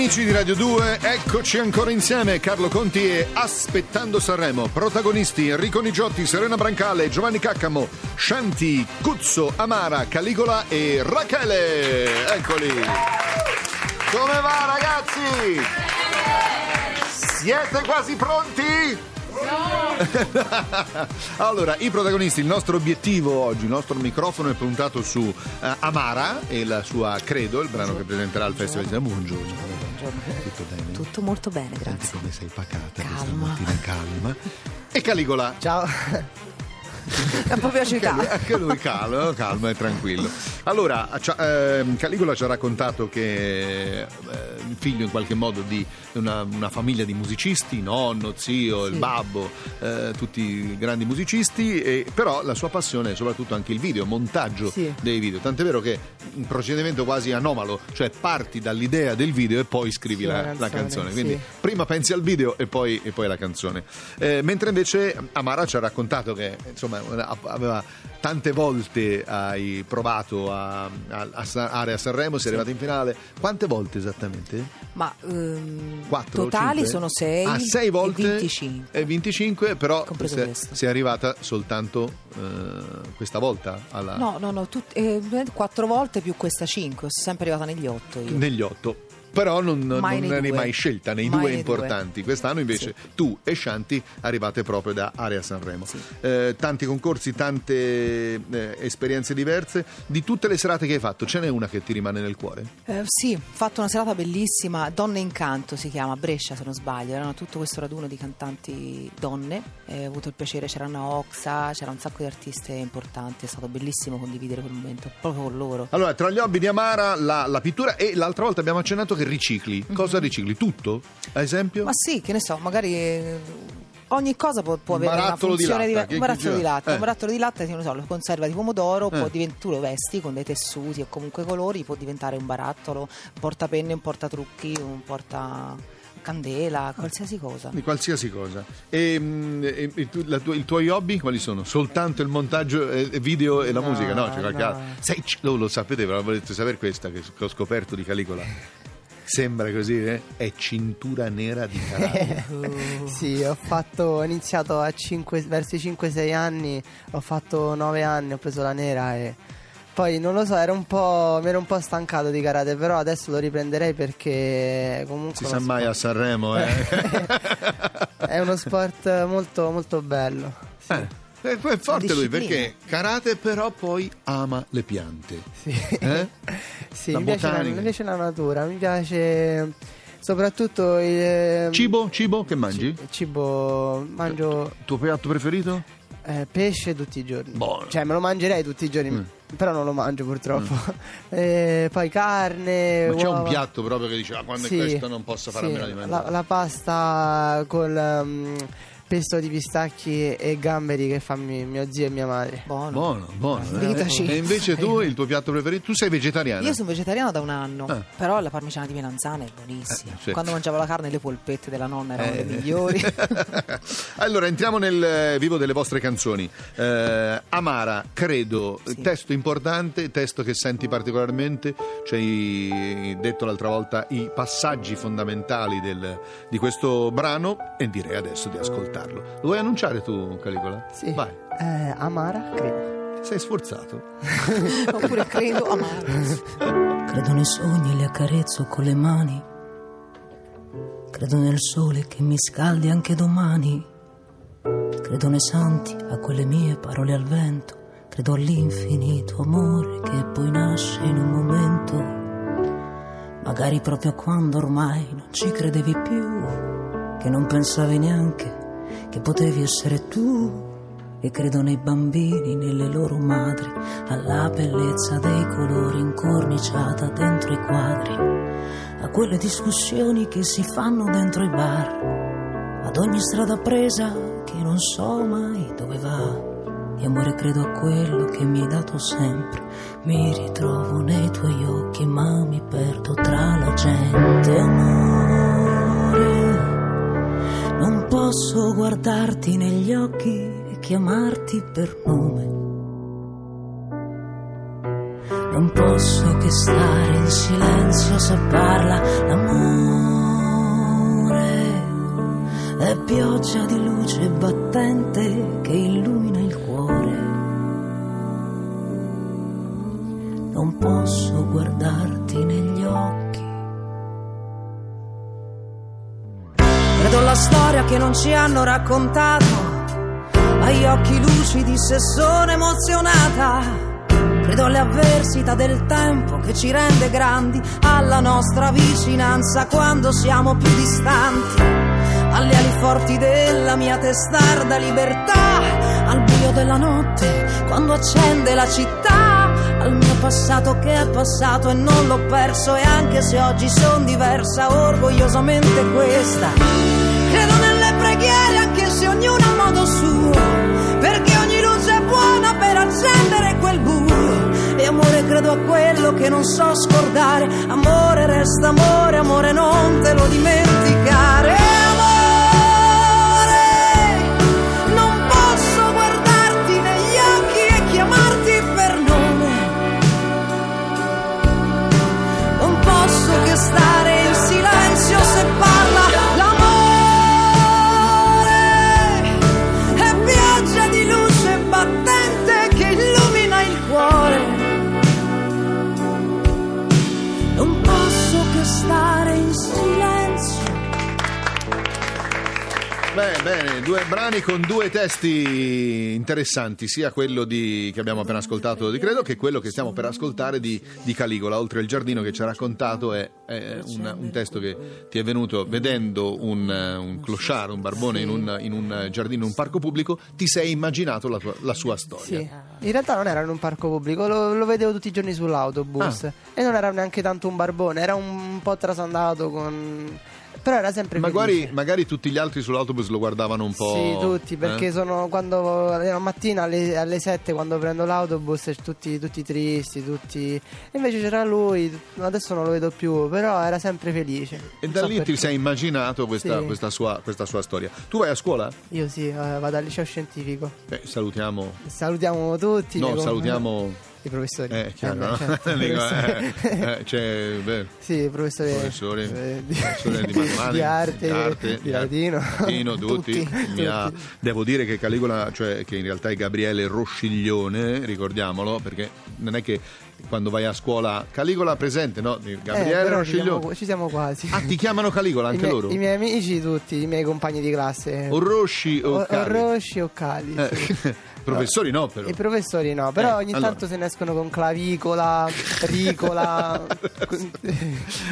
amici di Radio 2, eccoci ancora insieme. Carlo Conti e Aspettando Sanremo. Protagonisti Enrico Nigiotti, Serena Brancale, Giovanni Caccamo, Shanti, Cuzzo, Amara, Caligola e Rachele. Eccoli. Come va ragazzi? Siete quasi pronti? allora, i protagonisti, il nostro obiettivo oggi, il nostro microfono è puntato su uh, Amara e la sua Credo, il brano che presenterà al Festival di Buongiorno. Buongiorno. Tutto bene? Tutto molto bene, Senti grazie. come sei pacata questa Calma. mattina, calma. E Caligola. Ciao. È proprio Anche lui, città. anche lui calmo, calmo e tranquillo. Allora, ehm, Caligola ci ha raccontato che eh, il figlio in qualche modo di una, una famiglia di musicisti, nonno, zio, il Sì. babbo, eh, tutti grandi musicisti, e, però la sua passione è soprattutto anche il video, montaggio Sì. dei video. Tant'è vero che un procedimento quasi anomalo, cioè parti dall'idea del video e poi scrivi Sì, la, la la canzone, canzone. Quindi prima pensi al video e poi, e poi alla canzone. Eh, mentre invece Amara ci ha raccontato che insomma una- aveva tante volte hai provato a, a, a Area Sanremo, sei arrivata in finale. Quante volte esattamente? Ma ehm, Quattro? totali cinque? sono 6 Ah, sei volte? e 25. E 25, però sei, sei arrivata soltanto eh, questa volta alla- No, no, no, tut- eh, quattro volte più questa 5, sono sempre arrivata negli 8 io. negli otto. Però non, non Mai nei eri due. mai scelta nei Mai due importanti. Quest'anno invece tu e Shanti arrivate proprio da Area Sanremo. Sì. Eh, tanti concorsi, tante eh, esperienze diverse. Di tutte le serate che hai fatto, ce n'è una che ti rimane nel cuore? Eh, sì, ho fatto una serata bellissima, Donne in Canto si chiama, Brescia se non sbaglio, erano tutto questo raduno di cantanti donne, Eh, ho avuto il piacere, c'era Anna Oxa, c'era un sacco di artiste importanti, è stato bellissimo condividere quel momento proprio con loro. Allora, tra gli hobby di Amara, la, la pittura e l'altra volta abbiamo accennato che ricicli. Cosa ricicli? Tutto? Ad esempio? Ma sì, che ne so, magari eh, ogni cosa può, può avere una barattolo di funzione latta, che- un barattolo che- di latta, eh. un barattolo di latta, non so, lo conserva di pomodoro, può Eh. divent- tu lo vesti con dei tessuti e comunque colori, può diventare un barattolo, un portapenne, un portatrucchi, un porta candela, qualsiasi cosa. Di qualsiasi cosa. E, mm, e- e tu- tua- I tuoi hobby quali sono? Soltanto il montaggio eh, video e la No, musica? No, c'è qualche no. altro. Lo, lo sapete, però volete sapere questa che, che ho scoperto di Calicola? Sembra così, eh? È cintura nera di karate. Sì, ho fatto, ho iniziato a cinque- verso i 5-6 anni, ho fatto 9 anni, ho preso la nera e poi non lo so, ero un po', mi ero un po' stancato di karate, però adesso lo riprenderei perché comunque si sa uno mai a sport- Sanremo, eh? è uno sport molto molto bello. Sì. Eh, È è forte lui perché karate però poi ama le piante. Sì, Eh? Sì, La mi, piace la, mi piace la natura, mi piace soprattutto il Cibo? Cibo? Che mangi? il cibo, mangio Tuo piatto preferito? Eh, pesce tutti i giorni. Buono. Cioè, me lo mangerei tutti i giorni, Mm. però non lo mangio purtroppo. Eh, poi carne. Ma c'è un piatto proprio che dice, ah, quando Sì, è questo non posso fare a sì, meno di la, mangiare. la pasta con um, pesto di pistacchi e gamberi che fa mi- mio zio e mia madre. Buono. Buono, buono. eh. E invece tu, il tuo piatto preferito? Tu sei vegetariana? Io sono vegetariana da un anno, Ah. però la parmigiana di melanzane è buonissima. Eh, sì. Quando mangiavo la carne le polpette della nonna erano Eh. le migliori. allora, entriamo nel eh, vivo delle vostre canzoni. Eh, Amara, credo, Sì. testo importante, testo che senti particolarmente, ci hai detto l'altra volta i passaggi fondamentali del- di questo brano e direi adesso di ascoltarlo. Lo vuoi annunciare tu, Calicola? Sì. Vai, Eh, amara, credo. sei sforzato. Oppure credo amaro. Credo nei sogni e li accarezzo con le mani. Credo nel sole che mi scaldi anche domani. Credo nei santi, a quelle mie parole al vento. Credo all'infinito amore che poi nasce in un momento. Magari proprio quando ormai non ci credevi più, che non pensavi neanche che potevi essere tu. E credo nei bambini, nelle loro madri, alla bellezza dei colori incorniciata dentro i quadri, a quelle discussioni che si fanno dentro i bar, ad ogni strada presa che non so mai dove va. E amore credo a quello che mi hai dato sempre, mi ritrovo nei tuoi occhi ma mi perdo tra la gente. Amore, posso guardarti negli occhi e chiamarti per nome. Non posso che stare in silenzio se parla l'amore. È pioggia di luce battente che illumina il cuore. Non posso guardarti negli occhi. Alla storia che non ci hanno raccontato. Agli occhi lucidi se sono emozionata. Credo alle avversità del tempo che ci rende grandi, alla nostra vicinanza quando siamo più distanti, alle ali forti della mia testarda libertà, al buio della notte quando accende la città, al mio passato che è passato e non l'ho perso e anche se oggi sono diversa, orgogliosamente questa. Credo nelle preghiere anche se ognuno a modo suo, perché ogni luce è buona per accendere quel buio. E amore credo a quello che non so scordare, amore resta amore, amore non te lo dimenticare. Brani con due testi interessanti, sia quello di, che abbiamo appena ascoltato di Credo che quello che stiamo per ascoltare di, di Caligola. Oltre il giardino che ci ha raccontato è, è un, un testo che ti è venuto vedendo un, un clochard, un barbone in un, in un giardino, in un parco pubblico, ti sei immaginato la, tua- la sua storia. Sì, in realtà non era in un parco pubblico, lo, lo vedevo tutti i giorni sull'autobus Ah. e non era neanche tanto un barbone, era un po' trasandato con... però era sempre Magari, magari tutti gli altri sull'autobus lo guardavano un po'. Sì, tutti, perché eh? sono quando la mattina alle, alle 7 quando prendo l'autobus tutti, tutti tristi, tutti... Invece c'era lui, adesso non lo vedo più, però era sempre felice. E Non da so lì ti perché. sei immaginato questa, Sì. questa sua, questa sua storia. Tu vai a scuola? Io sì, eh, vado al liceo scientifico. Beh, salutiamo. Salutiamo tutti. No, salutiamo. I professori. Eh, chiaro, no? certo, i Dico, eh, eh, c'è, beh, Sì, i professori, Professori, eh, di, professori di matematica, di arte, di, latino, latino, tutti. Ha- tutti. devo dire che Caligola, cioè che in realtà è Gabriele Rosciglione, ricordiamolo, perché non è che quando vai a scuola Caligola presente, no? Eh, Gabriele ci siamo, Rosciglione. ci siamo quasi. Ah, ti chiamano Caligola I anche miei, loro? I miei amici tutti, i miei compagni di classe. O Rosci o, O- o Cali? Rosci o Cali. sì. Eh, professori no, però. I professori no, però Eh, ogni allora. tanto se ne escono con clavicola, ricola.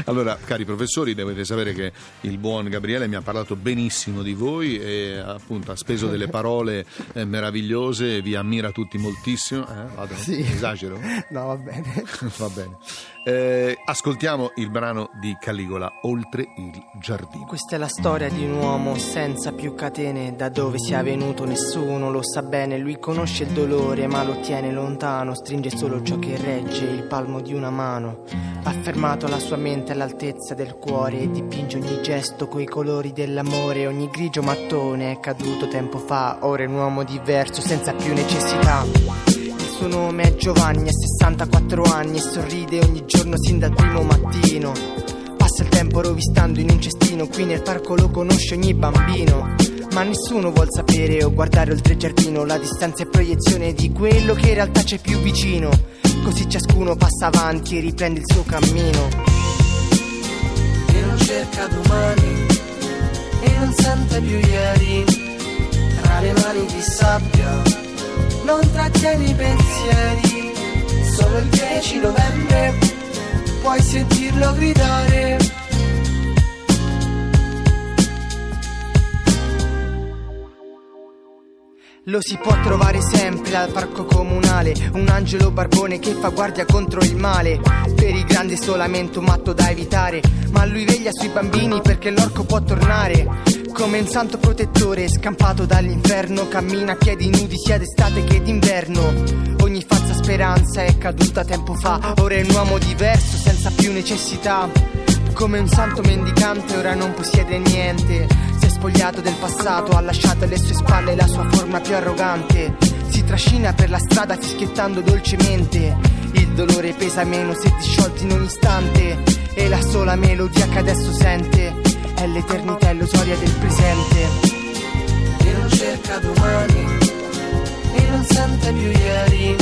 Allora, cari professori, dovete sapere che il buon Gabriele mi ha parlato benissimo di voi e appunto ha speso delle parole eh, meravigliose, vi ammira tutti moltissimo. Eh, vado? Sì. Esagero? no, va bene. Va bene. Eh, ascoltiamo il brano di Caligola, Oltre il giardino. Questa è la storia di un uomo senza più catene, da dove sia venuto nessuno lo sa bene, lui conosce il dolore ma lo tiene lontano, stringe solo ciò che regge il palmo di una mano. Ha fermato la sua mente all'altezza del cuore dipinge ogni gesto coi colori dell'amore, ogni grigio mattone è caduto tempo fa, ora è un uomo diverso senza più necessità. Il suo nome è Giovanni, ha 64 anni e sorride ogni giorno sin dal primo mattino. Passa il tempo rovistando in un cestino, qui nel parco lo conosce ogni bambino. Ma nessuno vuol sapere o guardare oltre il giardino, la distanza è proiezione di quello che in realtà c'è più vicino. Così ciascuno passa avanti e riprende il suo cammino. e non cerca domani e non sente più ieri tra le mani di sabbia non trattieni i pensieri solo il 10 novembre puoi sentirlo gridare Lo si può trovare sempre al parco comunale, un angelo barbone che fa guardia contro il male. Per il grande solamente un matto da evitare, ma lui veglia sui bambini perché l'orco può tornare. Come un santo protettore scampato dall'inferno, cammina a piedi nudi sia d'estate che d'inverno. Ogni falsa speranza è caduta tempo fa, ora è un uomo diverso senza più necessità. Come un santo mendicante ora non possiede niente spogliato del passato, ha lasciato alle sue spalle la sua forma più arrogante Si trascina per la strada fischiettando dolcemente Il dolore pesa meno se disciolti in un istante. E la sola melodia che adesso sente è l'eternità illusoria del presente. E non cerca domani, e non sente più ieri.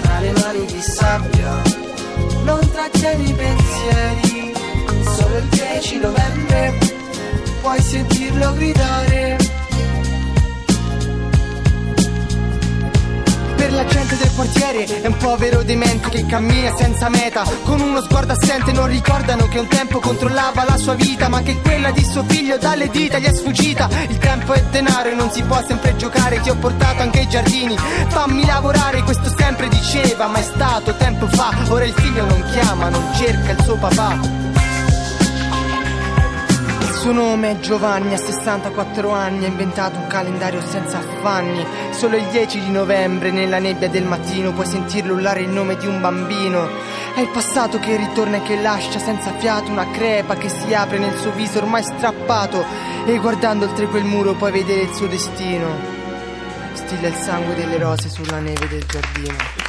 Tra le mani di sabbia, non trattieni i pensieri. Puoi sentirlo gridare. Per la gente del quartiere è un povero demente che cammina senza meta. Con uno sguardo assente non ricordano che un tempo controllava la sua vita Ma che quella di suo figlio dalle dita gli è sfuggita. Il tempo è denaro e non si può sempre giocare Ti ho portato anche ai giardini, fammi lavorare Questo sempre diceva ma è stato tempo fa. Ora il figlio non chiama, non cerca il suo papà suo nome è Giovanni, ha 64 anni, ha inventato un calendario senza affanni. Solo il 10 di novembre, nella nebbia del mattino, puoi sentirlo urlare il nome di un bambino. È il passato che ritorna e che lascia senza fiato una crepa che si apre nel suo viso ormai strappato. E guardando oltre quel muro puoi vedere il suo destino. Stilla il sangue delle rose sulla neve del giardino.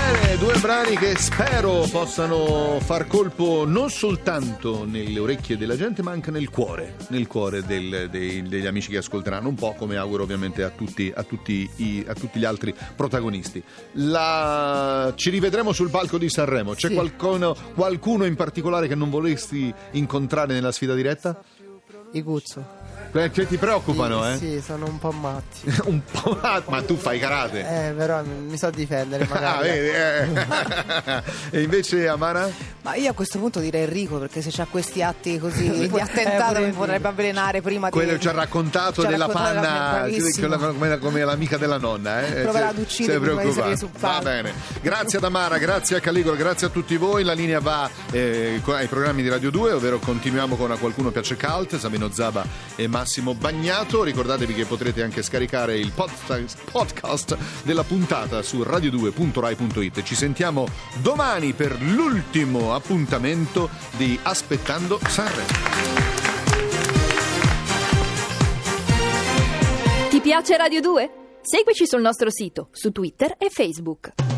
Bene, due brani che spero possano far colpo non soltanto nelle orecchie della gente, ma anche nel cuore, nel cuore del- dei- degli amici che ascolteranno, un po' come auguro ovviamente a tutti, a tutti i- a tutti gli altri protagonisti. La- Ci rivedremo sul palco di Sanremo. C'è Sì. qualcuno, qualcuno in particolare che non vorresti incontrare nella sfida diretta? I Que- Che ti preoccupano, sì, eh? Sì, sono un po' matti. un po', ah, ma tu fai karate. Eh, però mi, so difendere Ah, magari. vedi, eh. e invece Amara? Ma io a questo punto direi Enrico, perché se c'ha questi atti così di Eh, attentato pure mi potrebbe avvelenare prima di... Quello ci ha raccontato ci ha della raccontato della- panna, quella come, come l'amica della nonna. Eh? Proverà ad uccidere sei prima di salire sul Va palco. bene. Grazie ad Amara, grazie a Caligola, grazie a tutti voi. La linea va eh, ai programmi di Radio 2, ovvero continuiamo con A Qualcuno Piace Cult, Sabino Zaba e Massimo Bagnato. Ricordatevi che potrete anche scaricare il podcast, della puntata su radio2.rai.it. Ci sentiamo domani per l'ultimo appuntamento di Aspettando Sanremo. Ti piace Radio 2? Seguici sul nostro sito, su Twitter e Facebook.